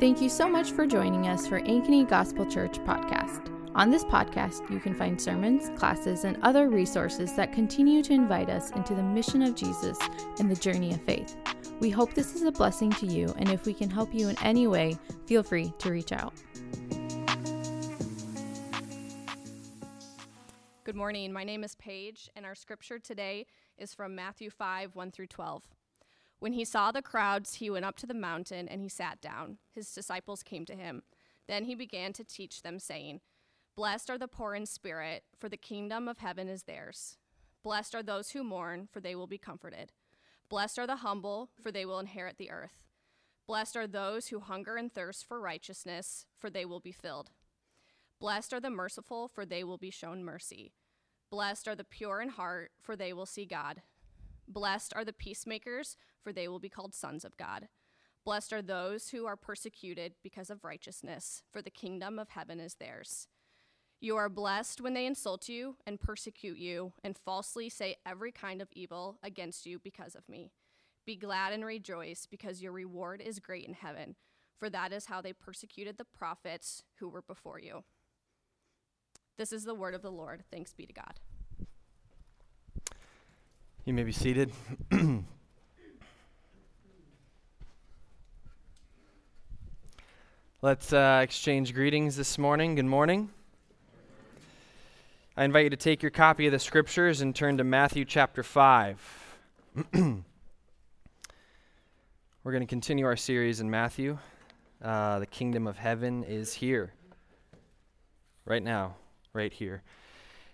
Thank you so much for joining us for Ankeny Gospel Church podcast. On this podcast, you can find sermons, classes, and other resources that continue to invite us into the mission of Jesus and the journey of faith. We hope this is a blessing to you, and if we can help you in any way, feel free to reach out. Good morning. My name is Paige, and our scripture today is from Matthew 5 1 through 12. When he saw the crowds, he went up to the mountain and he sat down. His disciples came to him. Then he began to teach them, saying, Blessed are the poor in spirit, for the kingdom of heaven is theirs. Blessed are those who mourn, for they will be comforted. Blessed are the humble, for they will inherit the earth. Blessed are those who hunger and thirst for righteousness, for they will be filled. Blessed are the merciful, for they will be shown mercy. Blessed are the pure in heart, for they will see God. Blessed are the peacemakers, for they will be called sons of God. Blessed are those who are persecuted because of righteousness, for the kingdom of heaven is theirs. You are blessed when they insult you and persecute you and falsely say every kind of evil against you because of me. Be glad and rejoice, because your reward is great in heaven, for that is how they persecuted the prophets who were before you. This is the word of the Lord. Thanks be to God. You may be seated. Let's uh, exchange greetings this morning. Good morning. I invite you to take your copy of the scriptures and turn to Matthew chapter 5. We're going to continue our series in Matthew. Uh, the kingdom of heaven is here, right now, right here.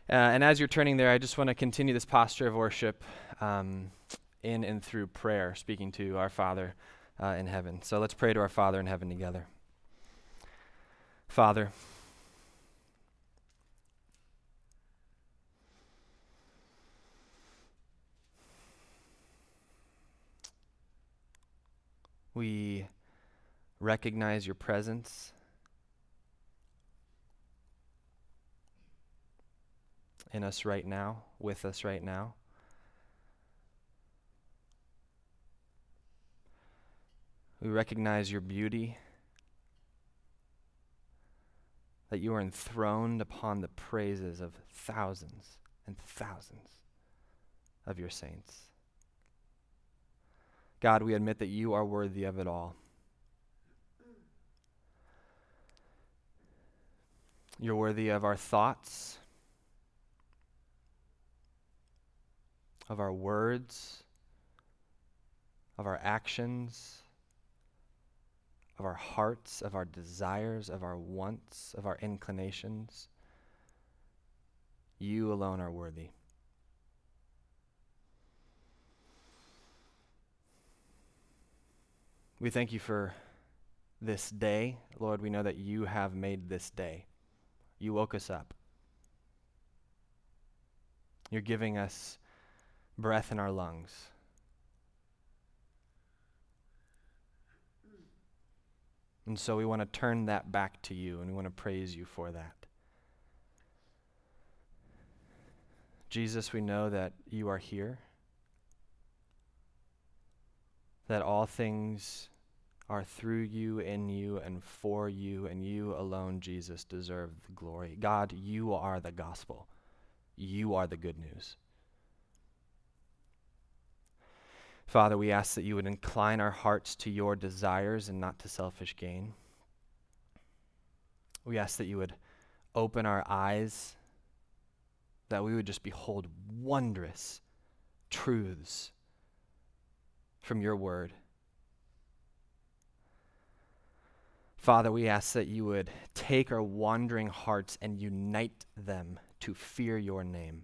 Uh, and as you're turning there, I just want to continue this posture of worship um, in and through prayer, speaking to our Father uh, in heaven. So let's pray to our Father in heaven together. Father, we recognize your presence in us right now, with us right now. We recognize your beauty, that you are enthroned upon the praises of thousands and thousands of your saints. God, we admit that you are worthy of it all. You're worthy of our thoughts. Of our words, of our actions, of our hearts, of our desires, of our wants, of our inclinations. You alone are worthy. We thank you for this day. Lord, we know that you have made this day. You woke us up. You're giving us breath in our lungs. And so we want to turn that back to you and we want to praise you for that. Jesus, we know that you are here, that all things are through you, in you, and for you, and you alone, Jesus, deserve the glory. God, you are the gospel, you are the good news. Father, we ask that you would incline our hearts to your desires and not to selfish gain. We ask that you would open our eyes, that we would just behold wondrous truths from your word. Father, we ask that you would take our wandering hearts and unite them to fear your name.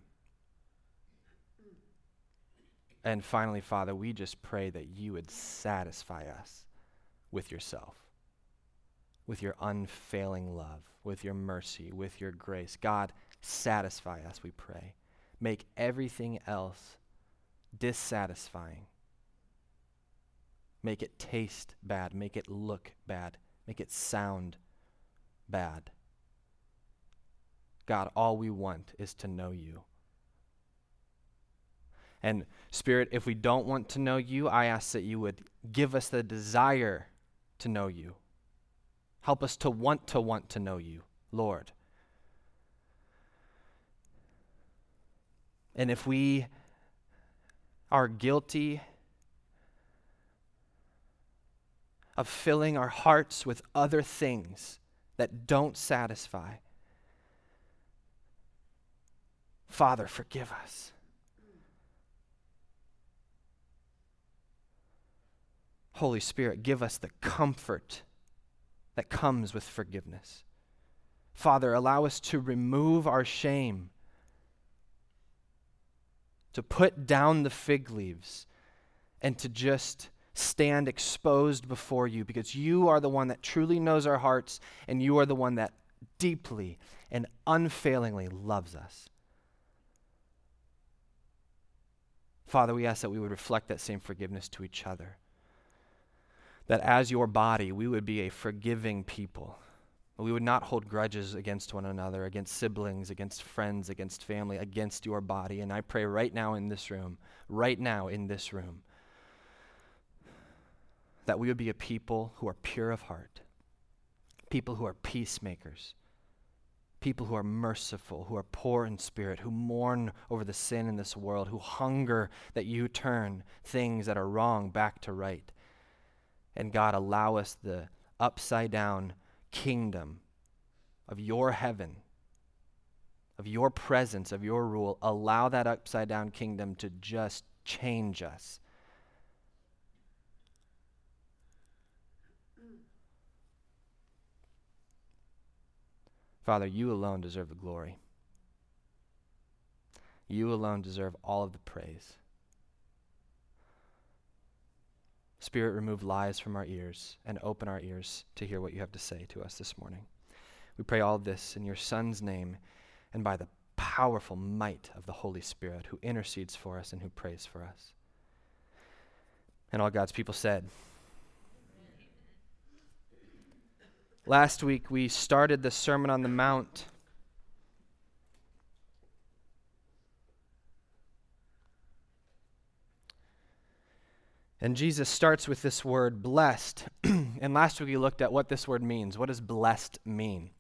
And finally, Father, we just pray that you would satisfy us with yourself, with your unfailing love, with your mercy, with your grace. God, satisfy us, we pray. Make everything else dissatisfying. Make it taste bad. Make it look bad. Make it sound bad. God, all we want is to know you. And Spirit, if we don't want to know you, I ask that you would give us the desire to know you. Help us to want to want to know you, Lord. And if we are guilty of filling our hearts with other things that don't satisfy, Father, forgive us. Holy Spirit, give us the comfort that comes with forgiveness. Father, allow us to remove our shame, to put down the fig leaves, and to just stand exposed before you because you are the one that truly knows our hearts and you are the one that deeply and unfailingly loves us. Father, we ask that we would reflect that same forgiveness to each other. That as your body, we would be a forgiving people. We would not hold grudges against one another, against siblings, against friends, against family, against your body. And I pray right now in this room, right now in this room, that we would be a people who are pure of heart, people who are peacemakers, people who are merciful, who are poor in spirit, who mourn over the sin in this world, who hunger that you turn things that are wrong back to right. And God, allow us the upside down kingdom of your heaven, of your presence, of your rule. Allow that upside down kingdom to just change us Father, you alone deserve the glory. You alone deserve all of the praise. Spirit, remove lies from our ears and open our ears to hear what you have to say to us this morning. We pray all this in your Son's name and by the powerful might of the Holy Spirit who intercedes for us and who prays for us. And all God's people said, Last week, we started the Sermon on the Mount. And Jesus starts with this word, blessed. and last week, we looked at what this word means. What does blessed mean?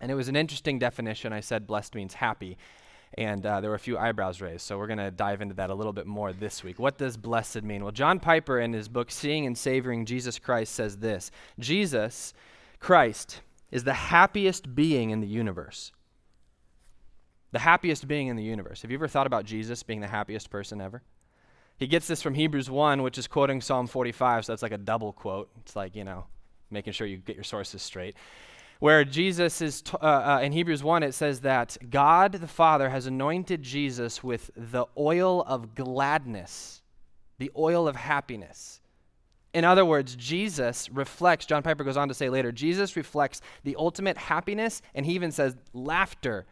And it was an interesting definition. I said blessed means happy. And uh, there were a few eyebrows raised. So we're going to dive into that a little bit more this week. What does blessed mean? Well, John Piper, in his book, Seeing and Savoring Jesus Christ, says this Jesus Christ is the happiest being in the universe. The happiest being in the universe. Have you ever thought about Jesus being the happiest person ever? He gets this from Hebrews 1, which is quoting Psalm 45, so that's like a double quote. It's like, you know, making sure you get your sources straight. Where Jesus is, t- uh, uh, in Hebrews 1, it says that God the Father has anointed Jesus with the oil of gladness, the oil of happiness. In other words, Jesus reflects, John Piper goes on to say later, Jesus reflects the ultimate happiness, and he even says laughter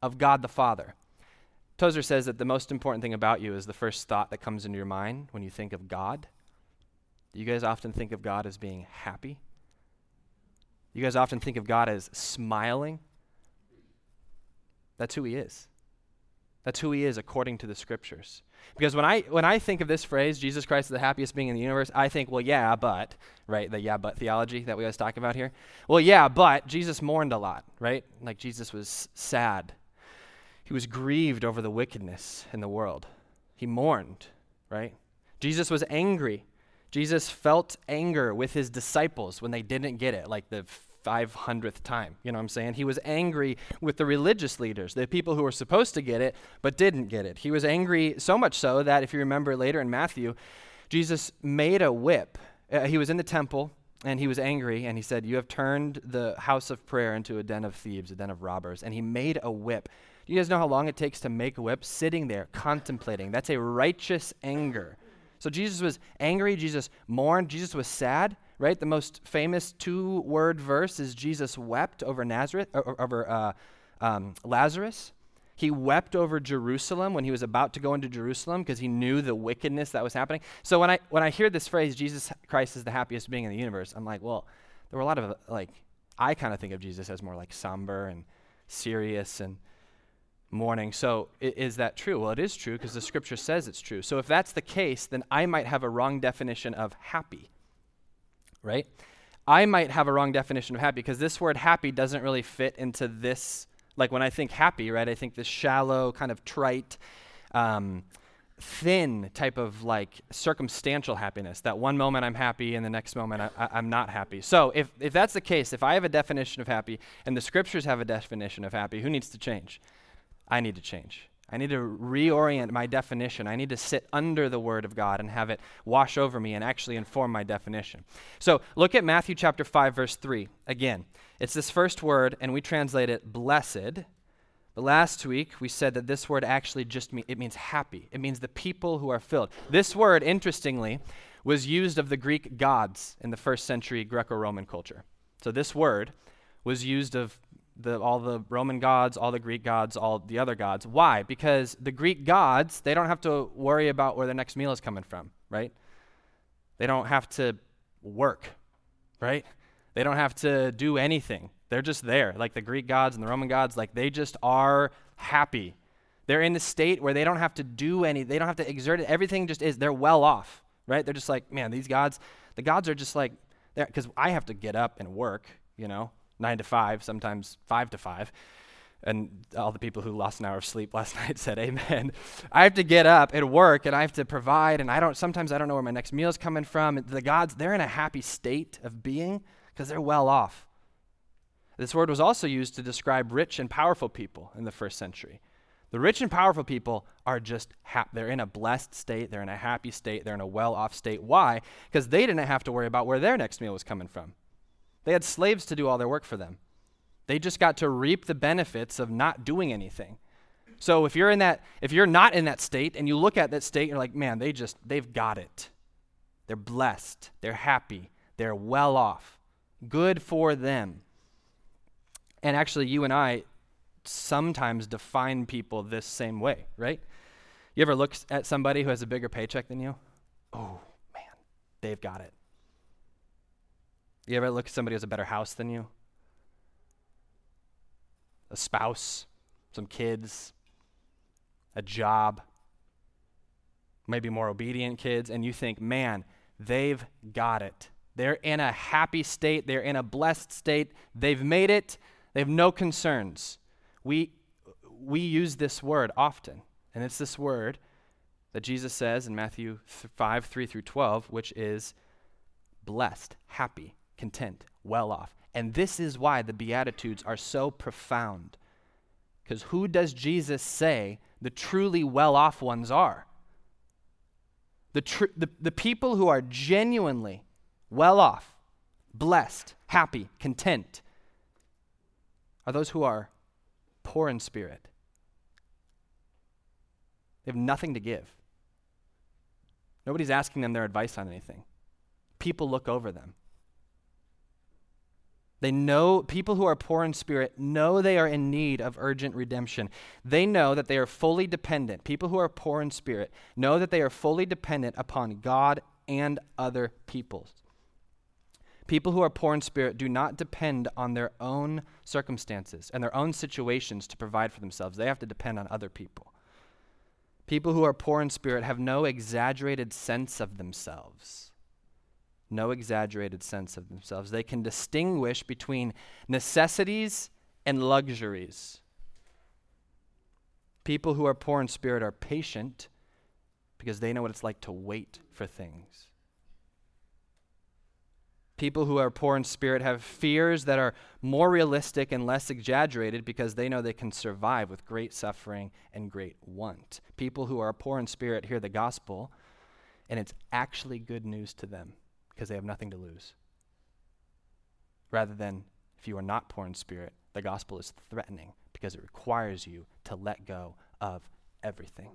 of God the Father. Tozer says that the most important thing about you is the first thought that comes into your mind when you think of God. You guys often think of God as being happy? You guys often think of God as smiling? That's who he is. That's who he is according to the scriptures. Because when I when I think of this phrase, Jesus Christ is the happiest being in the universe, I think, well, yeah, but, right, the yeah, but theology that we always talk about here. Well, yeah, but Jesus mourned a lot, right? Like Jesus was sad. He was grieved over the wickedness in the world. He mourned, right? Jesus was angry. Jesus felt anger with his disciples when they didn't get it, like the 500th time. You know what I'm saying? He was angry with the religious leaders, the people who were supposed to get it but didn't get it. He was angry so much so that, if you remember later in Matthew, Jesus made a whip. Uh, he was in the temple and he was angry and he said, You have turned the house of prayer into a den of thieves, a den of robbers. And he made a whip. Do you guys know how long it takes to make a whip? Sitting there, contemplating. That's a righteous anger. So Jesus was angry, Jesus mourned, Jesus was sad right? The most famous two word verse is Jesus wept over Nazareth, over uh, um, Lazarus. He wept over Jerusalem when he was about to go into Jerusalem because he knew the wickedness that was happening. So when I when I hear this phrase, Jesus Christ is the happiest being in the universe, I'm like, well, there were a lot of like I kind of think of Jesus as more like somber and serious and mourning. So is that true? Well, it is true because the scripture says it's true. So if that's the case, then I might have a wrong definition of happy right? I might have a wrong definition of happy because this word happy doesn't really fit into this. Like when I think happy, right, I think this shallow, kind of trite, um, thin type of like circumstantial happiness. That one moment I'm happy and the next moment I, am not happy. So if, if that's the case, if I have a definition of happy and the scriptures have a definition of happy, who needs to change? I need to change. I need to reorient my definition. I need to sit under the Word of God and have it wash over me and actually inform my definition. So look at Matthew chapter 5, verse 3. Again, it's this first word, and we translate it blessed. But last week we said that this word actually just mean, it means happy. It means the people who are filled. This word, interestingly, was used of the Greek gods in the first century Greco-Roman culture. So this word was used of the, all the Roman gods, all the Greek gods, all the other gods. Why? Because the Greek gods, they don't have to worry about where their next meal is coming from, right? They don't have to work, right? They don't have to do anything. They're just there. Like the Greek gods and the Roman gods, like they just are happy. They're in a state where they don't have to do any, they don't have to exert it. Everything just is, they're well off, right? They're just like, man, these gods, the gods are just like, because I have to get up and work, you know, nine to five, sometimes five to five. And all the people who lost an hour of sleep last night said, Amen. I have to get up and work and I have to provide, and I don't, sometimes I don't know where my next meal is coming from. The gods, they're in a happy state of being because they're well off. This word was also used to describe rich and powerful people in the first century. The rich and powerful people are just happy. They're in a blessed state. They're in a happy state. They're in a well off state. Why? Because they didn't have to worry about where their next meal was coming from. They had slaves to do all their work for them. They just got to reap the benefits of not doing anything. So if you're in that if you're not in that state and you look at that state you're like, "Man, they just they've got it. They're blessed. They're happy. They're well off. Good for them." And actually you and I sometimes define people this same way, right? You ever look at somebody who has a bigger paycheck than you? Oh, man, they've got it. You ever look at somebody who has a better house than you? A spouse, some kids, a job, maybe more obedient kids, and you think, man, they've got it. They're in a happy state, they're in a blessed state, they've made it, they have no concerns. We, we use this word often, and it's this word that Jesus says in Matthew 5 3 through 12, which is blessed, happy, content, well off. And this is why the Beatitudes are so profound. Because who does Jesus say the truly well off ones are? The, tr- the, the people who are genuinely well off, blessed, happy, content, are those who are poor in spirit. They have nothing to give. Nobody's asking them their advice on anything. People look over them. They know, people who are poor in spirit know they are in need of urgent redemption. They know that they are fully dependent. People who are poor in spirit know that they are fully dependent upon God and other peoples. People who are poor in spirit do not depend on their own circumstances and their own situations to provide for themselves. They have to depend on other people. People who are poor in spirit have no exaggerated sense of themselves no exaggerated sense of themselves. They can distinguish between necessities and luxuries. People who are poor in spirit are patient because they know what it's like to wait for things. People who are poor in spirit have fears that are more realistic and less exaggerated because they know they can survive with great suffering and great want. People who are poor in spirit hear the gospel, and it's actually good news to them because they have nothing to lose. Rather than, if you are not poor in spirit, the gospel is threatening because it requires you to let go of everything.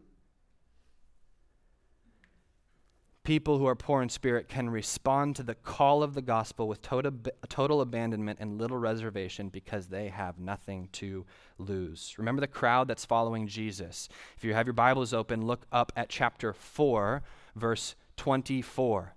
People who are poor in spirit can respond to the call of the gospel with total, total abandonment and little reservation because they have nothing to lose. Remember the crowd that's following Jesus. If you have your Bibles open, look up at chapter 4, verse 24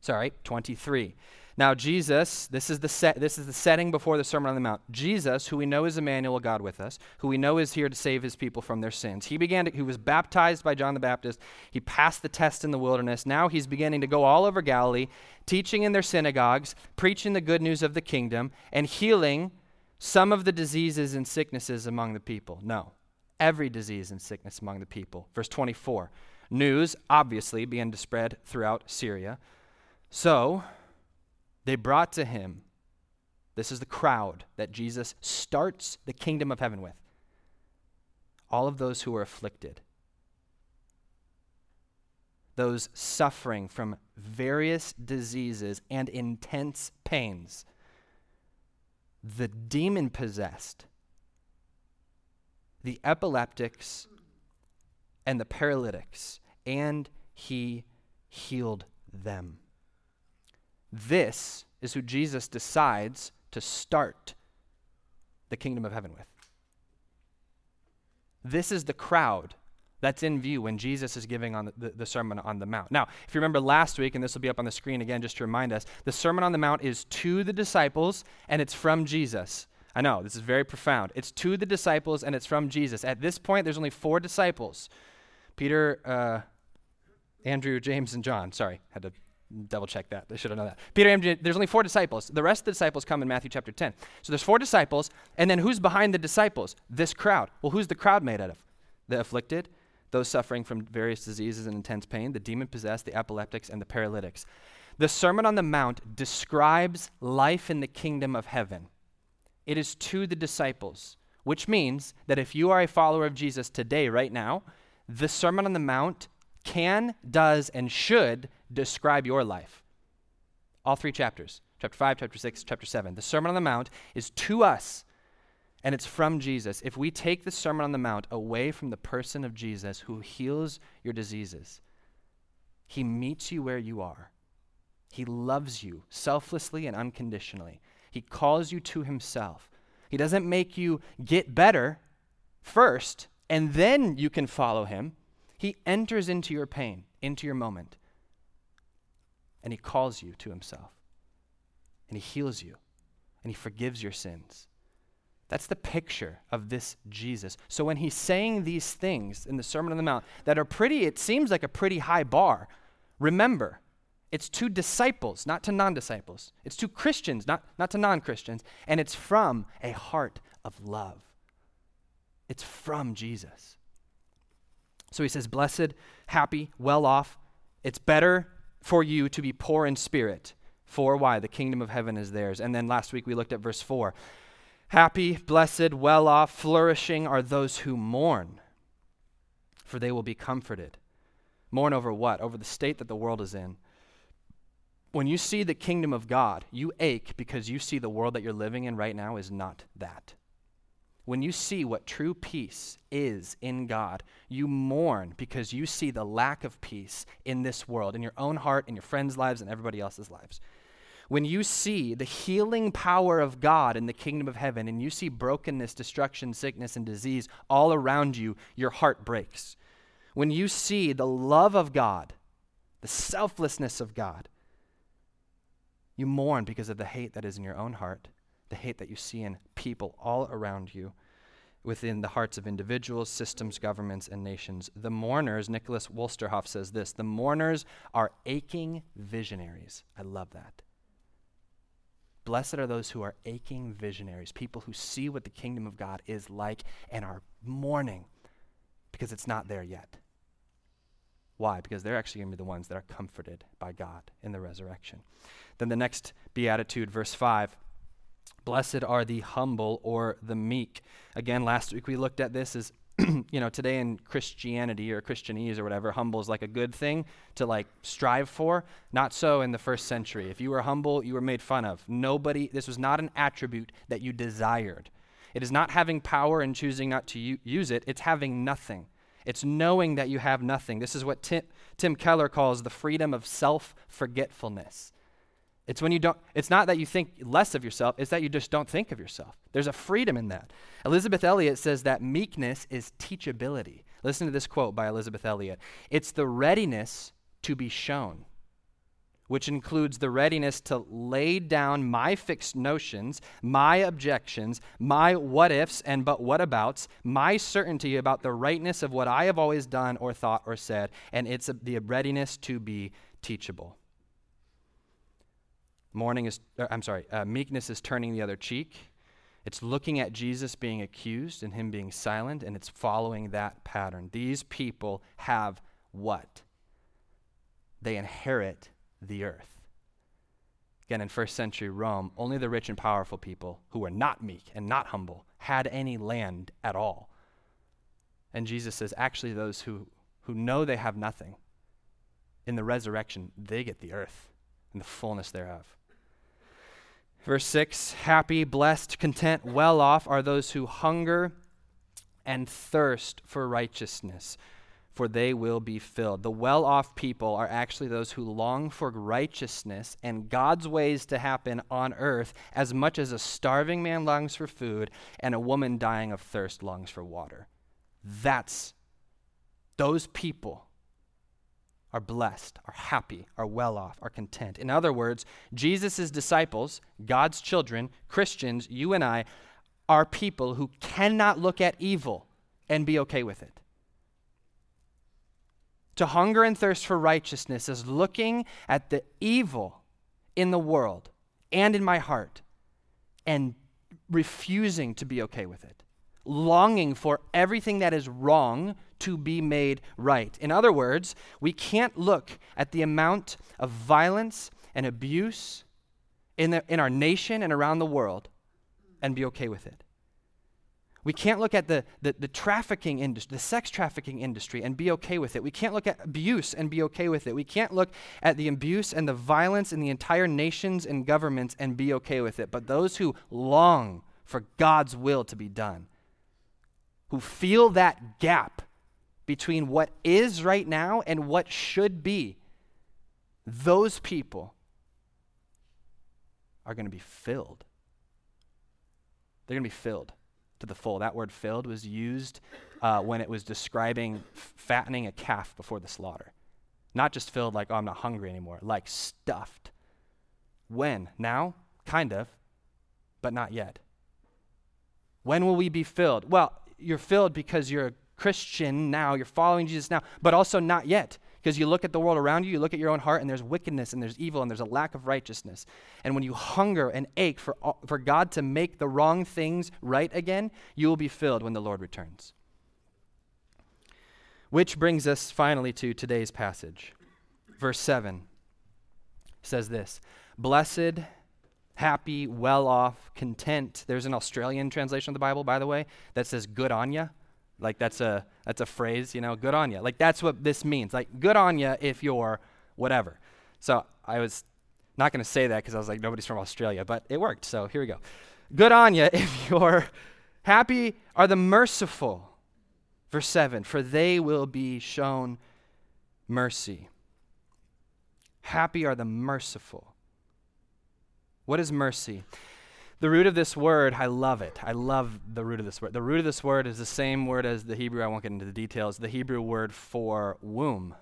sorry, 23. Now, Jesus, this is the set, this is the setting before the Sermon on the Mount. Jesus, who we know is Emmanuel, God with us, who we know is here to save his people from their sins. He began to, he was baptized by John the Baptist. He passed the test in the wilderness. Now he's beginning to go all over Galilee, teaching in their synagogues, preaching the good news of the kingdom, and healing some of the diseases and sicknesses among the people. No, every disease and sickness among the people. Verse 24. News obviously began to spread throughout Syria. So, they brought to him, this is the crowd that Jesus starts the kingdom of heaven with, all of those who were afflicted, those suffering from various diseases and intense pains, the demon possessed, the epileptics, and the paralytics, and he healed them. This is who Jesus decides to start the kingdom of heaven with. This is the crowd that's in view when Jesus is giving on the, the, Sermon on the Mount. Now, if you remember last week, and this will be up on the screen again just to remind us, the Sermon on the Mount is to the disciples and it's from Jesus. I know, this is very profound. It's to the disciples and it's from Jesus. At this point, there's only four disciples Peter, uh, Andrew, James, and John. Sorry, had to double check that. I should have known that. Peter, Andrew, there's only four disciples. The rest of the disciples come in Matthew chapter 10. So there's four disciples, and then who's behind the disciples? This crowd. Well, who's the crowd made out of? The afflicted, those suffering from various diseases and intense pain, the demon possessed, the epileptics, and the paralytics. The Sermon on the Mount describes life in the kingdom of heaven. It is to the disciples, which means that if you are a follower of Jesus today, right now, the Sermon on the Mount can, does, and should describe your life. All three chapters chapter 5, chapter 6, chapter 7. The Sermon on the Mount is to us, and it's from Jesus. If we take the Sermon on the Mount away from the person of Jesus who heals your diseases, he meets you where you are. He loves you selflessly and unconditionally. He calls you to himself. He doesn't make you get better first, and then you can follow him. He enters into your pain, into your moment and he calls you to himself. And he heals you. And he forgives your sins. That's the picture of this Jesus. So when he's saying these things in the Sermon on the Mount that are pretty, it seems like a pretty high bar, remember, it's to disciples, not to non disciples. It's to Christians, not, not to non Christians. And it's from a heart of love. It's from Jesus. So he says, Blessed, happy, well off. It's better for you to be poor in spirit. For why? The kingdom of heaven is theirs. And then last week we looked at verse 4. Happy, blessed, well off, flourishing are those who mourn, for they will be comforted. Mourn over what? Over the state that the world is in. When you see the kingdom of God, you ache because you see the world that you're living in right now is not that. When you see what true peace is in God, you mourn because you see the lack of peace in this world, in your own heart, in your friends' lives, and everybody else's lives. When you see the healing power of God in the kingdom of heaven, and you see brokenness, destruction, sickness, and disease all around you, your heart breaks. When you see the love of God, the selflessness of God, you mourn because of the hate that is in your own heart the hate that you see in people all around you, within the hearts of individuals, systems, governments, and nations. The mourners, Nicholas Wolterstorff says this the mourners are aching visionaries. I love that. Blessed are those who are aching visionaries, people who see what the kingdom of God is like and are mourning because it's not there yet. Why? Because they're actually going to be the ones that are comforted by God in the resurrection. Then the next beatitude, verse 5 Blessed are the humble or the meek. Again, last week we looked at this as, you know, today in Christianity or Christianese or whatever, humble is like a good thing to like strive for. Not so in the first century. If you were humble, you were made fun of. Nobody, this was not an attribute that you desired. It is not having power and choosing not to u- use it, it's having nothing. It's knowing that you have nothing. This is what Tim, Tim Keller calls the freedom of self forgetfulness. It's when you don't, it's not that you think less of yourself, it's that you just don't think of yourself. There's a freedom in that. Elisabeth Elliot says that meekness is teachability. Listen to this quote by Elisabeth Elliot it's the readiness to be shown. which includes the readiness to lay down my fixed notions, my objections, my what ifs and but what abouts, my certainty about the rightness of what I have always done or thought or said, and it's a, the readiness to be teachable. Mourning is, I'm sorry, uh, meekness is turning the other cheek. It's looking at Jesus being accused and him being silent, and it's following that pattern. These people have what? They inherit the earth. Again, in first century Rome, only the rich and powerful people who were not meek and not humble had any land at all. And Jesus says, actually, those who, who know they have nothing, in the resurrection, they get the earth and the fullness thereof. Verse 6 Happy, blessed, content, well off are those who hunger and thirst for righteousness, for they will be filled. The well off people are actually those who long for righteousness and God's ways to happen on earth as much as a starving man longs for food and a woman dying of thirst longs for water. That's those people are blessed, are happy, are well off, are content. In other words, Jesus' disciples, God's children, Christians, you and I, are people who cannot look at evil and be okay with it. To hunger and thirst for righteousness is looking at the evil in the world and in my heart and refusing to be okay with it, longing for everything that is wrong to be made right. In other words, we can't look at the amount of violence and abuse in, the, in our nation and around the world and be okay with it. We can't look at the, the, the, trafficking industry, the sex trafficking industry, and be okay with it. We can't look at abuse and be okay with it. We can't look at the abuse and the violence in the entire nations and governments and be okay with it. But those who long for God's will to be done, who feel that gap between what is right now and what should be, those people are going to be filled. They're going to be filled to the full. That word filled was used uh, when it was describing fattening a calf before the slaughter. Not just filled like, oh, I'm not hungry anymore, like stuffed. When? Now? Kind of, but not yet. When will we be filled? Well, you're filled because you're a Christian now, you're following Jesus now, but also not yet. Because you look at the world around you, you look at your own heart, and there's wickedness, and there's evil, and there's a lack of righteousness. And when you hunger and ache for, for God to make the wrong things right again, you will be filled when the Lord returns. Which brings us finally to today's passage. Verse 7 says this Blessed, happy, well off, content. There's an Australian translation of the Bible, by the way, that says good on ya. Like that's a that's a phrase, you know, good on you. Like that's what this means. Like good on you if you're whatever. So I was not going to say that because I was like nobody's from Australia, but it worked. So here we go. Good on you if you're happy are the merciful. Verse 7 For they will be shown mercy. Happy are the merciful. What is mercy? The root of this word, I love it. I love the root of this word. The root of this word is the same word as the Hebrew, I won't get into the details, the Hebrew word for womb.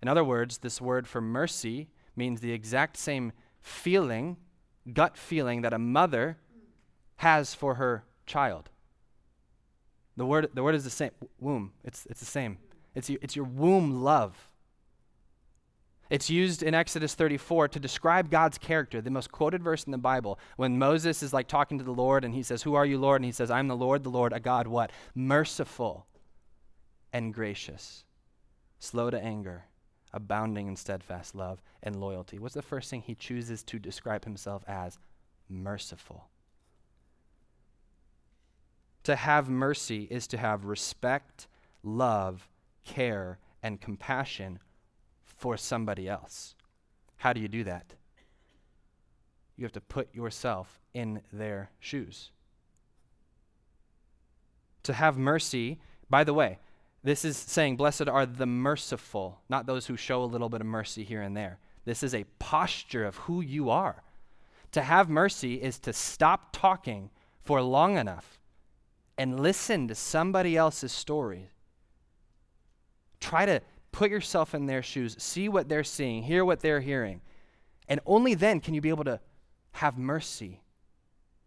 In other words, this word for mercy means the exact same feeling, gut feeling that a mother has for her child. The word, the word is the same, womb. It's, it's the same. It's, it's your womb love. It's used in Exodus 34 to describe God's character, the most quoted verse in the Bible. When Moses is like talking to the Lord and he says, Who are you, Lord? And he says, I'm the Lord, the Lord, a God what? Merciful and gracious, slow to anger, abounding in steadfast love and loyalty. What's the first thing he chooses to describe himself as? Merciful. To have mercy is to have respect, love, care, and compassion for somebody else. How do you do that? You have to put yourself in their shoes. To have mercy, by the way, this is saying, Blessed are the merciful, not those who show a little bit of mercy here and there. This is a posture of who you are. To have mercy is to stop talking for long enough and listen to somebody else's story. Try to put yourself in their shoes, see what they're seeing, hear what they're hearing. And only then can you be able to have mercy,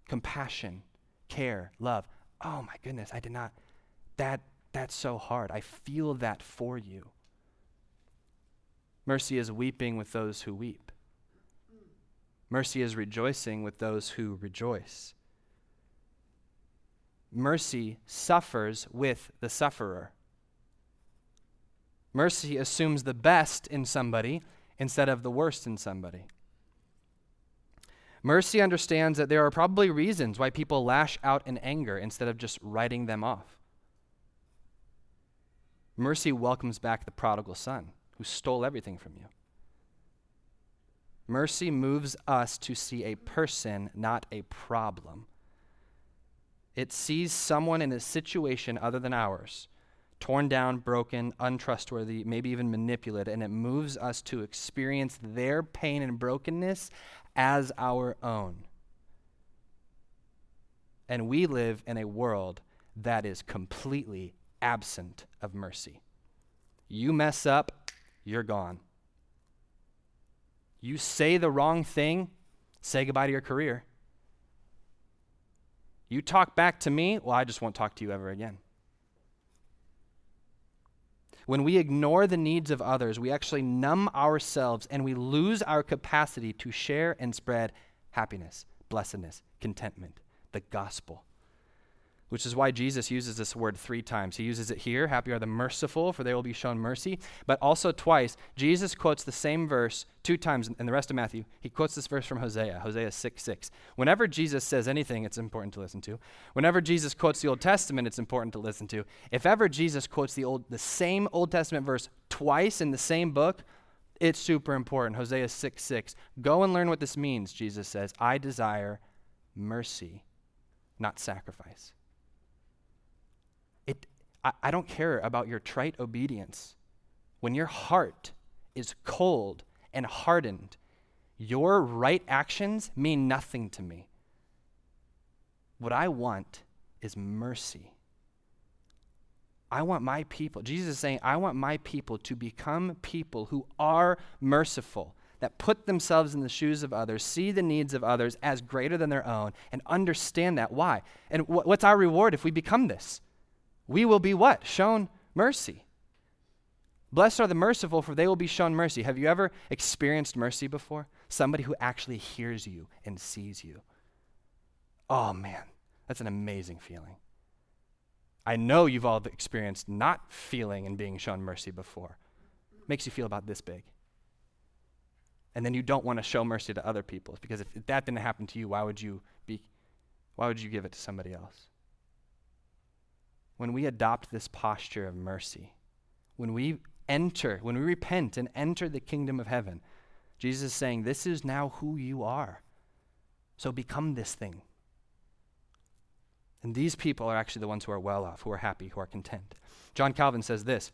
compassion, care, love. Oh my goodness, I did not that that's so hard. I feel that for you. Mercy is weeping with those who weep. Mercy is rejoicing with those who rejoice. Mercy suffers with the sufferer. Mercy assumes the best in somebody instead of the worst in somebody. Mercy understands that there are probably reasons why people lash out in anger instead of just writing them off. Mercy welcomes back the prodigal son who stole everything from you. Mercy moves us to see a person, not a problem. It sees someone in a situation other than ours, torn down, broken, untrustworthy, maybe even manipulated, and it moves us to experience their pain and brokenness as our own. And we live in a world that is completely absent of mercy. You mess up, you're gone. You say the wrong thing, say goodbye to your career. You talk back to me, well, I just won't talk to you ever again. When we ignore the needs of others, we actually numb ourselves and we lose our capacity to share and spread happiness, blessedness, contentment, the gospel which is why Jesus uses this word three times. He uses it here Happy are the merciful, for they will be shown mercy. But also twice, Jesus quotes the same verse two times in the rest of Matthew. He quotes this verse from Hosea, Hosea 6 6. Whenever Jesus says anything, it's important to listen to. Whenever Jesus quotes the Old Testament, it's important to listen to. If ever Jesus quotes the, old, the same Old Testament verse twice in the same book, it's super important. Hosea 6 6. Go and learn what this means, Jesus says. I desire mercy, not sacrifice. I, don't care about your trite obedience. When your heart is cold and hardened, your right actions mean nothing to me. What I want is mercy. I want my people, Jesus is saying, I want my people to become people who are merciful, that put themselves in the shoes of others, see the needs of others as greater than their own, and understand that. Why? And wh- what's our reward if we become this? We will be what? Shown mercy. Blessed are the merciful, for they will be shown mercy. Have you ever experienced mercy before? Somebody who actually hears you and sees you. Oh, man, that's an amazing feeling. I know you've all experienced not feeling and being shown mercy before. Makes you feel about this big. And then you don't want to show mercy to other people because if that didn't happen to you, why would you be why would you give it to somebody else? When we adopt this posture of mercy, when we enter, when we repent and enter the kingdom of heaven, Jesus is saying, This is now who you are. So become this thing. And these people are actually the ones who are well off, who are happy, who are content. John Calvin says this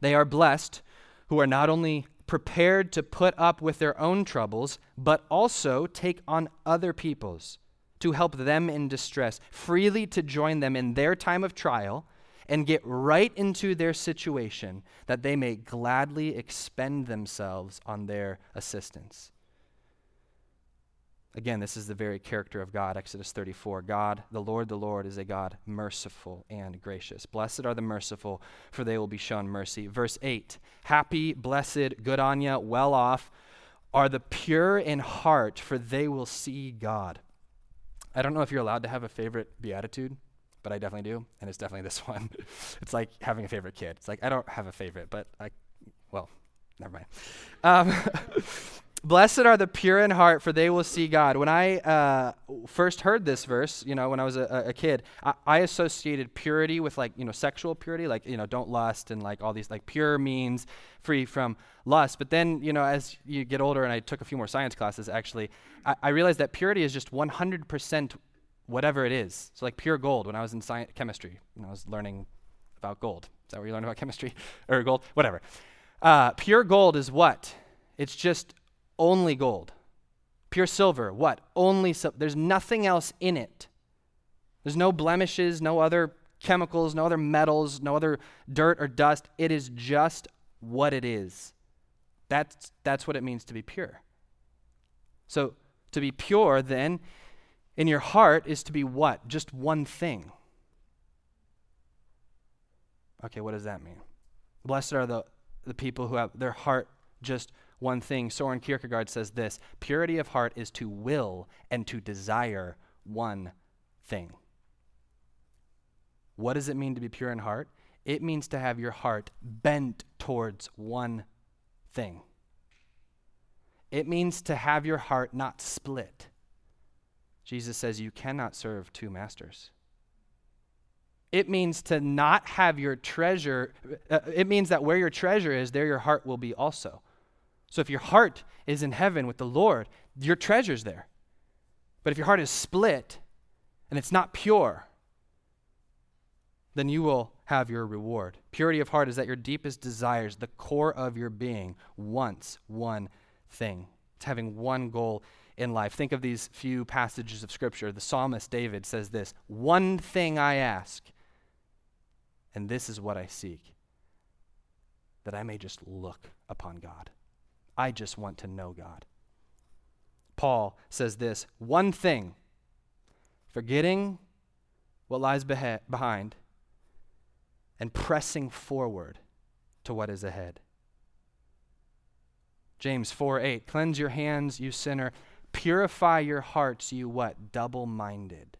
They are blessed who are not only prepared to put up with their own troubles, but also take on other people's to help them in distress, freely to join them in their time of trial, and get right into their situation that they may gladly expend themselves on their assistance. Again, this is the very character of God, Exodus 34. God, the Lord, the Lord, is a God merciful and gracious. Blessed are the merciful, for they will be shown mercy. Verse 8 Happy, blessed, good on you, well off are the pure in heart, for they will see God. I don't know if you're allowed to have a favorite beatitude, but I definitely do, and it's definitely this one. it's like having a favorite kid. It's like I don't have a favorite, but I, well, never mind. Um, Blessed are the pure in heart, for they will see God. When I uh, first heard this verse, you know, when I was a, a kid, I, I, associated purity with like, you know, sexual purity, like, you know, don't lust and like all these, like, pure means free from lust. But then, you know, as you get older, and I took a few more science classes actually, I, I realized that purity is just 100% whatever it is. So, like, pure gold, when I was in science, chemistry, know, I was learning about gold. Is that where you learn about chemistry? or gold? Whatever. Uh, pure gold is what? It's just only gold. Pure silver, what? Only silver. There's nothing else in it. There's no blemishes, no other chemicals, no other metals, no other dirt or dust. It is just what it is. That's, that's what it means to be pure. So, to be pure, then, in your heart is to be what? Just one thing. Okay, what does that mean? Blessed are the, the people who have their heart just one thing. Soren Kierkegaard says this purity of heart is to will and to desire one thing. What does it mean to be pure in heart? It means to have your heart bent towards one thing. It means to have your heart not split. Jesus says you cannot serve two masters. It means to not have your treasure, uh, it means that where your treasure is, there your heart will be also. So if your heart is in heaven with the Lord, your treasure's there. But if your heart is split and it's not pure, then you will have your reward. Purity of heart is that your deepest desires, the core of your being, wants one thing. It's having one goal in life. Think of these few passages of Scripture. The psalmist David says this One thing I ask, and this is what I seek that I may just look upon God. I just want to know God. Paul says this one thing, forgetting what lies behind and pressing forward to what is ahead. James 4 8, cleanse your hands, you sinner. Purify your hearts, you what? Double minded.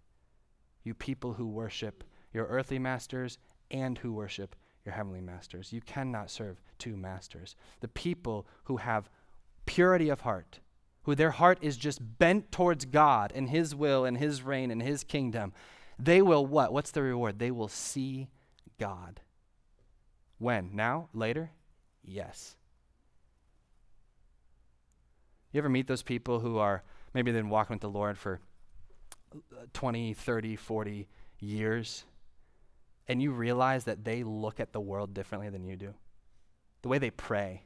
You people who worship your earthly masters and who worship your heavenly masters. You cannot serve two masters. The people who have purity of heart, who their heart is just bent towards God and His will and His reign and His kingdom, they will what? What's the reward? They will see God. When? Now? Later? Yes. You ever meet those people who are maybe they've been walking with the Lord for 20, 30, 40 years? And you realize that they look at the world differently than you do. The way they pray,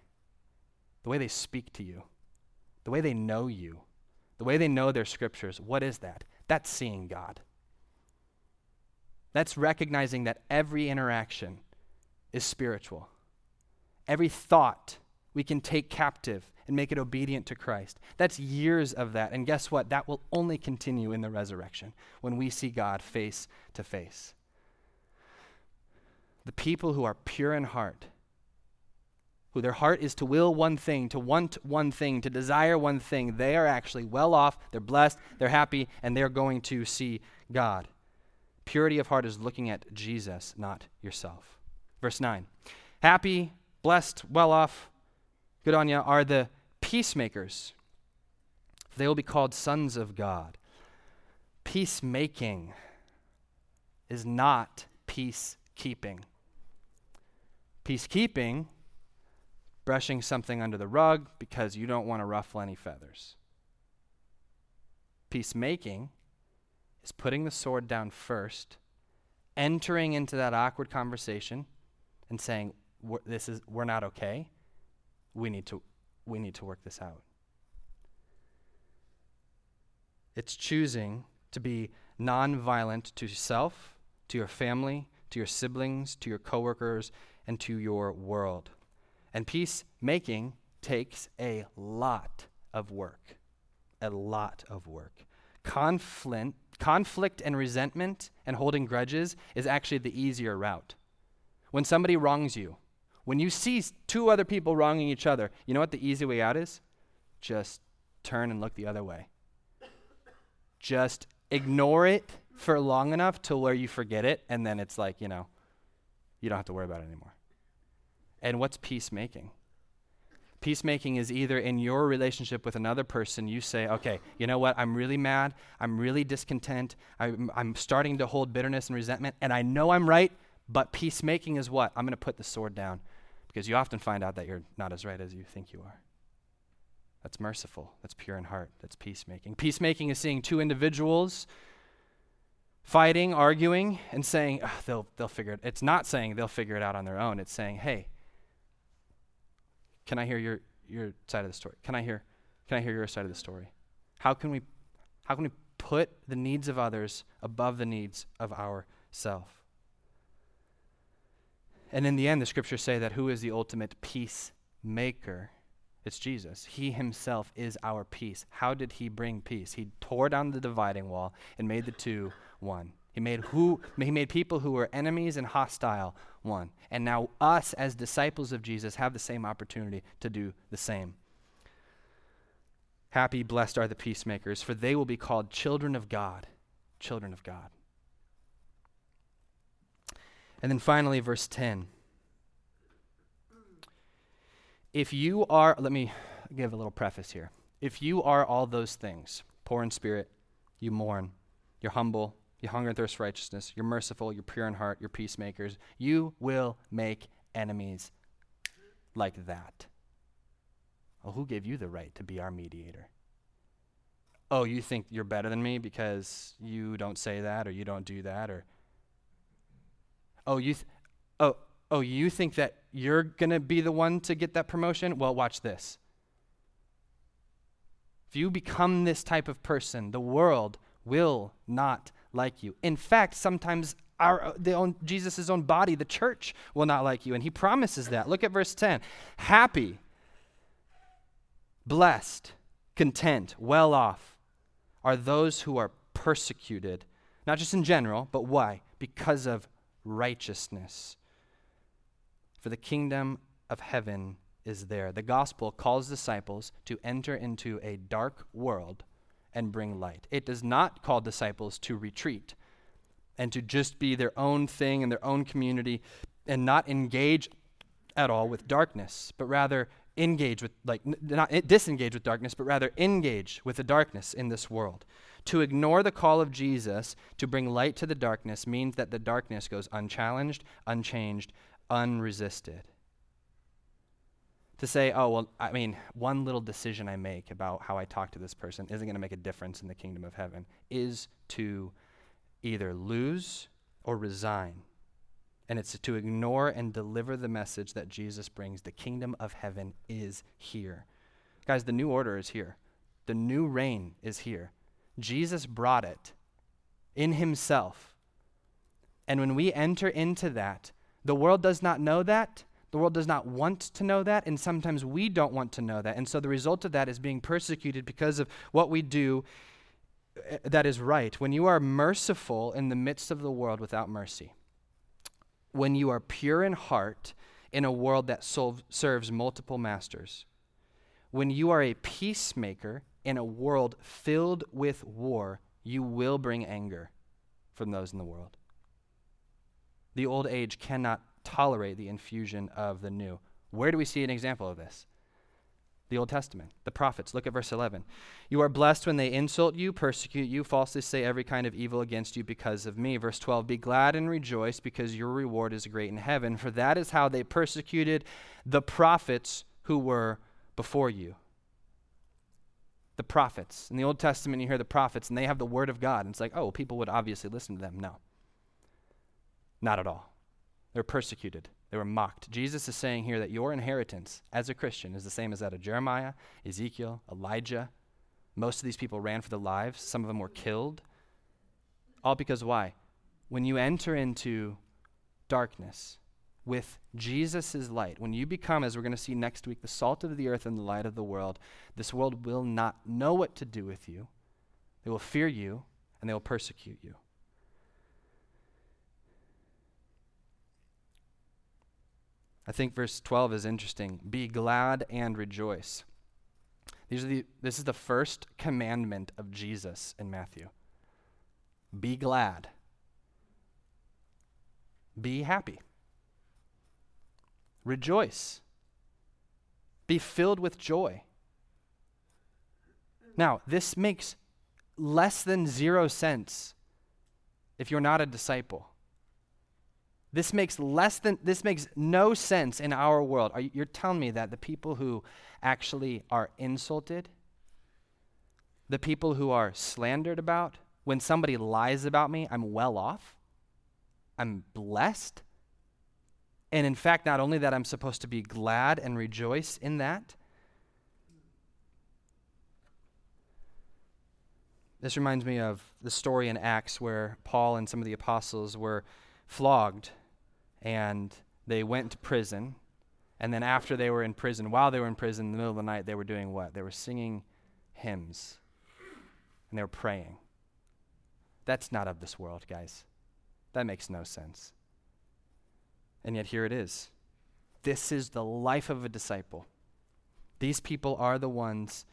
the way they speak to you, the way they know you, the way they know their scriptures. What is that? That's seeing God. That's recognizing that every interaction is spiritual. Every thought we can take captive and make it obedient to Christ. That's years of that. And guess what? That will only continue in the resurrection when we see God face to face the people who are pure in heart, who their heart is to will one thing, to want one thing, to desire one thing, they are actually well off, they're blessed, they're happy, and they're going to see God. Purity of heart is looking at Jesus, not yourself. Verse 9 Happy, blessed, well off, good on you, are the peacemakers. They will be called sons of God. Peacemaking is not peacekeeping. Peacekeeping, brushing something under the rug because you don't want to ruffle any feathers. Peacemaking is putting the sword down first, entering into that awkward conversation and saying, this is, we're not okay. We need to, we need to work this out. It's choosing to be nonviolent to yourself, to your family, to your siblings, to your coworkers, and to your world. And peacemaking takes a lot of work. A lot of work. Conflict, conflict and resentment and holding grudges is actually the easier route. When somebody wrongs you, when you see two other people wronging each other, you know what the easy way out is? Just turn and look the other way. Just ignore it for long enough till where you forget it, and then it's like, you know, you don't have to worry about it anymore. And what's peacemaking? Peacemaking is either in your relationship with another person, you say, okay, you know what? I'm really mad. I'm really discontent. I'm, I'm starting to hold bitterness and resentment, and I know I'm right, but peacemaking is what? I'm going to put the sword down because you often find out that you're not as right as you think you are. That's merciful. That's pure in heart. That's peacemaking. Peacemaking is seeing two individuals fighting, arguing, and saying, they'll, they'll figure it. It's not saying they'll figure it out on their own. It's saying, hey, can I hear your, your side of the story? Can I hear can I hear your side of the story? How can we how can we put the needs of others above the needs of ourself? And in the end, the scriptures say that who is the ultimate peacemaker? It's Jesus. He himself is our peace. How did he bring peace? He tore down the dividing wall and made the two one. He made who he made people who were enemies and hostile one. And now us as disciples of Jesus have the same opportunity to do the same. Happy, blessed are the peacemakers, for they will be called children of God. Children of God. And then finally, verse 10. If you are, let me give a little preface here. If you are all those things, poor in spirit, you mourn, you're humble, you hunger and thirst for righteousness, you're merciful, you're pure in heart, you're peacemakers, you will make enemies like that. Well, who gave you the right to be our mediator? Oh, you think you're better than me because you don't say that or you don't do that or Oh, you th- Oh, oh, you think that you're going to be the one to get that promotion? Well, watch this. If you become this type of person, the world will not like you. In fact, sometimes our uh, the own Jesus' own body, the church, will not like you. And he promises that. Look at verse 10. Happy, blessed, content, well off are those who are persecuted, not just in general, but why? Because of righteousness. For the kingdom of heaven is there. The gospel calls disciples to enter into a dark world and bring light. It does not call disciples to retreat and to just be their own thing in their own community and not engage at all with darkness, but rather engage with, like, n- not disengage with darkness, but rather engage with the darkness in this world. To ignore the call of Jesus to bring light to the darkness means that the darkness goes unchallenged, unchanged, unresisted. To say, oh, well, I mean, one little decision I make about how I talk to this person isn't going to make a difference in the kingdom of heaven, is to either lose or resign. And it's to ignore and deliver the message that Jesus brings. The kingdom of heaven is here. Guys, the new order is here. The new reign is here. Jesus brought it in himself. And when we enter into that, the world does not know that. The world does not want to know that, and sometimes we don't want to know that. And so the result of that is being persecuted because of what we do uh, that is right. When you are merciful in the midst of the world without mercy, when you are pure in heart in a world that sol- serves multiple masters, when you are a peacemaker in a world filled with war, you will bring anger from those in the world. The old age cannot tolerate the infusion of the new. Where do we see an example of this? The Old Testament, the prophets. Look at verse 11. You are blessed when they insult you, persecute you, falsely say every kind of evil against you because of me. Verse 12 Be glad and rejoice because your reward is great in heaven, for that is how they persecuted the prophets who were before you the prophets. In the Old Testament, you hear the prophets, and they have the word of God. And it's like, oh, people would obviously listen to them. No. Not at all. They were persecuted, they were mocked. Jesus is saying here that your inheritance as a Christian is the same as that of Jeremiah, Ezekiel, Elijah. Most of these people ran for their lives, some of them were killed. All because why? When you enter into darkness, with Jesus' light, when you become, as we're going to see next week, the salt of the earth and the light of the world, this world will not know what to do with you. They will fear you and they will persecute you. I think verse 12 is interesting. Be glad and rejoice. These are the, this is the first commandment of Jesus in Matthew. Be glad. Be happy. Rejoice. Be filled with joy. Now, this makes less than zero sense if you're not a disciple. This makes less than this makes no sense in our world. Are you, you're telling me that the people who actually are insulted, the people who are slandered about, when somebody lies about me, I'm well off? I'm blessed? And in fact, not only that, I'm supposed to be glad and rejoice in that. This reminds me of the story in Acts where Paul and some of the apostles were flogged and they went to prison, and then after they were in prison, while they were in prison in the middle of the night, they were doing what? They were singing hymns and they were praying. That's not of this world, guys. That makes no sense. And yet here it is. This is the life of a disciple. These people are the ones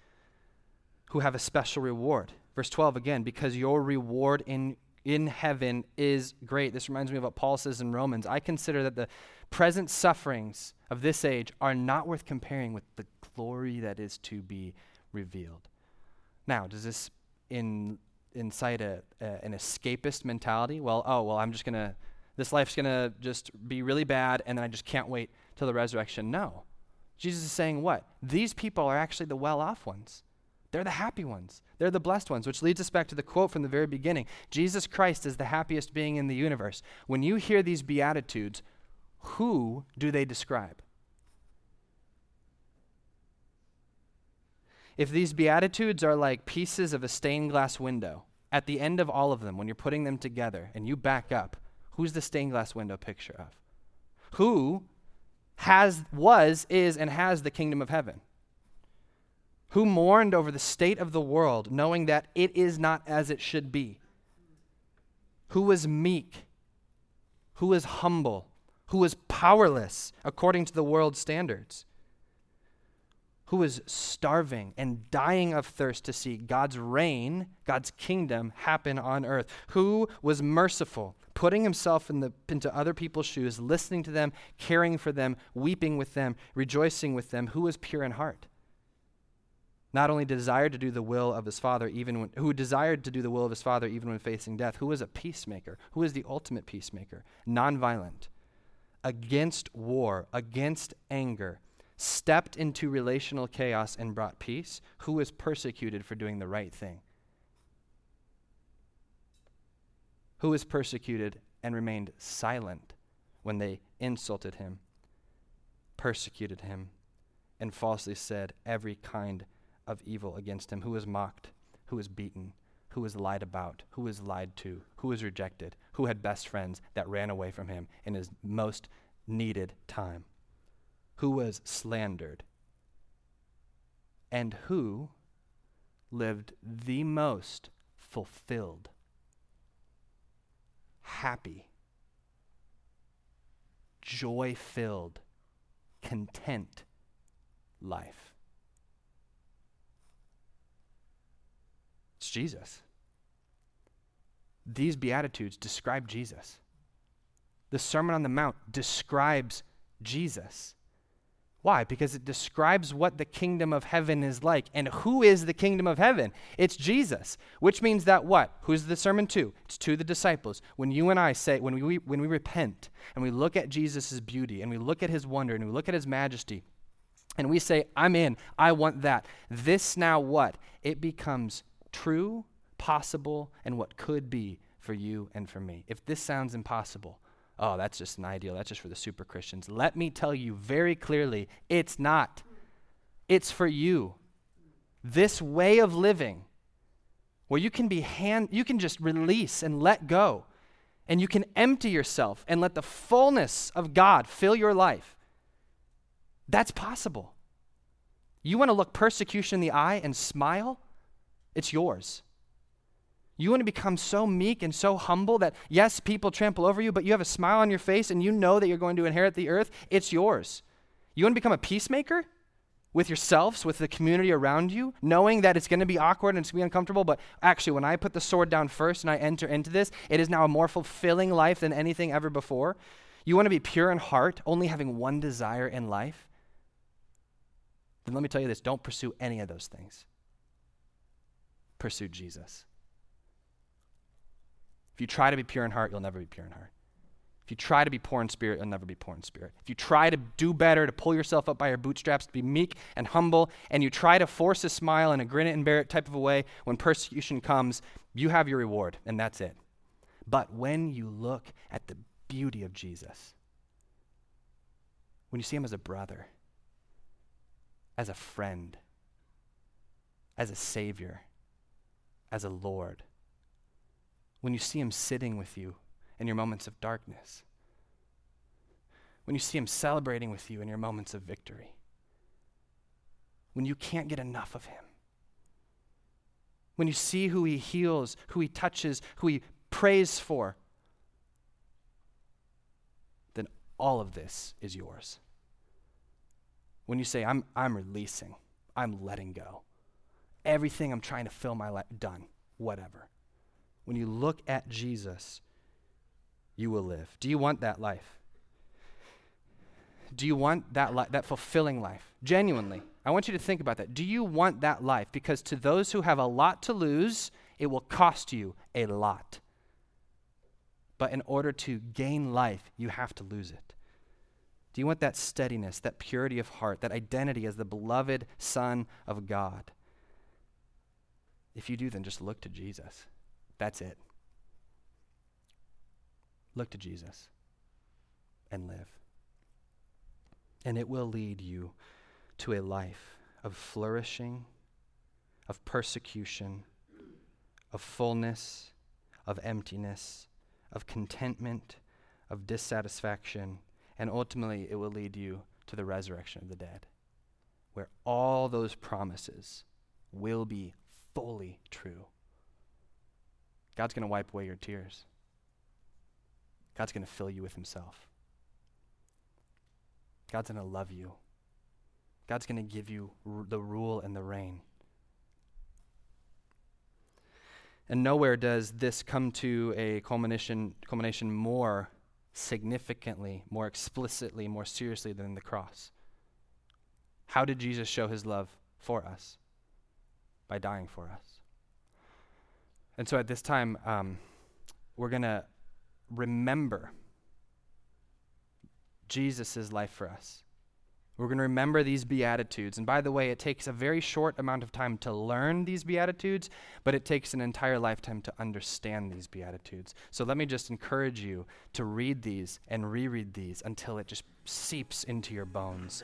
who have a special reward. Verse 12 again, because your reward in in heaven is great. This reminds me of what Paul says in Romans. I consider that the present sufferings of this age are not worth comparing with the glory that is to be revealed. Now, does this in, incite a, a, an escapist mentality? Well, oh, well, I'm just going to, this life's going to just be really bad and then I just can't wait till the resurrection. No. Jesus is saying what? These people are actually the well off ones. They're the happy ones. They're the blessed ones, which leads us back to the quote from the very beginning Jesus Christ is the happiest being in the universe. When you hear these Beatitudes, who do they describe? If these Beatitudes are like pieces of a stained glass window, at the end of all of them, when you're putting them together and you back up, who's the stained glass window picture of? Who has, was, is, and has the kingdom of heaven? Who mourned over the state of the world, knowing that it is not as it should be, who was meek, who was humble, who was powerless according to the world's standards, who was starving and dying of thirst to see God's reign, God's kingdom happen on earth, who was merciful, putting himself in the, into other people's shoes, listening to them, caring for them, weeping with them, rejoicing with them, who was pure in heart not only desired to do the will of his father even when, who desired to do the will of his father even when facing death who was a peacemaker who is the ultimate peacemaker nonviolent against war against anger stepped into relational chaos and brought peace who was persecuted for doing the right thing who was persecuted and remained silent when they insulted him persecuted him and falsely said every kind of evil against him, who was mocked, who was beaten, who was lied about, who was lied to, who was rejected, who had best friends that ran away from him in his most needed time, who was slandered, and who lived the most fulfilled, happy, joy filled, content life. Jesus. These Beatitudes describe Jesus. The Sermon on the Mount describes Jesus. Why? Because it describes what the kingdom of heaven is like. And who is the kingdom of heaven? It's Jesus. Which means that what? Who's the sermon to? It's to the disciples. When you and I say, when we, when we repent and we look at Jesus' beauty and we look at his wonder and we look at his majesty and we say, I'm in, I want that. This now what? It becomes true, possible, and what could be for you and for me. If this sounds impossible, oh, that's just an ideal. That's just for the super Christians. Let me tell you very clearly it's not. It's for you. This way of living, where you can be hand, you can just release and let go, and you can empty yourself and let the fullness of God fill your life. That's possible. You want to look persecution in the eye and smile? It's yours. You want to become so meek and so humble that, yes, people trample over you, but you have a smile on your face and you know that you're going to inherit the earth. It's yours. You want to become a peacemaker with yourselves, with the community around you, knowing that it's going to be awkward and it's going to be uncomfortable, but actually, when I put the sword down first and I enter into this, it is now a more fulfilling life than anything ever before. You want to be pure in heart, only having one desire in life? Then let me tell you this don't pursue any of those things pursue Jesus. If you try to be pure in heart, you'll never be pure in heart. If you try to be poor in spirit, you'll never be poor in spirit. If you try to do better, to pull yourself up by your bootstraps, to be meek and humble, and you try to force a smile in a grin it and bear it type of a way, when persecution comes, you have your reward, and that's it. But when you look at the beauty of Jesus, when you see him as a brother, as a friend, as a savior, as a Lord. When you see Him sitting with you in your moments of darkness. when you see Him celebrating with you in your moments of victory, when you can't get enough of Him, when you see who He heals, who He touches, who He prays for, then all of this is yours. When you say, I'm, I'm releasing, I'm letting go, everything I'm trying to fill my life, done, whatever. When you look at Jesus, you will live. Do you want that life? Do you want that li- that fulfilling life? Genuinely. I want you to think about that. Do you want that life? Because to those who have a lot to lose, it will cost you a lot. But in order to gain life, you have to lose it. Do you want that steadiness, that purity of heart, that identity as the beloved Son of God? If you do, then just look to Jesus. That's it. Look to Jesus and live. And it will lead you to a life of flourishing, of persecution, of fullness, of emptiness, of contentment, of dissatisfaction, and ultimately it will lead you to the resurrection of the dead, where all those promises will be fully true. God's going to wipe away your tears. God's going to fill you with Himself. God's going to love you. God's going to give you r- the rule and the reign. And nowhere does this come to a culmination, culmination more significantly, more explicitly, more seriously than the cross. How did Jesus show his love for us? By dying for us. And so at this time, um, we're going to remember Jesus' life for us. We're going to remember these Beatitudes. And by the way, it takes a very short amount of time to learn these Beatitudes, but it takes an entire lifetime to understand these Beatitudes. So let me just encourage you to read these and reread these until it just seeps into your bones.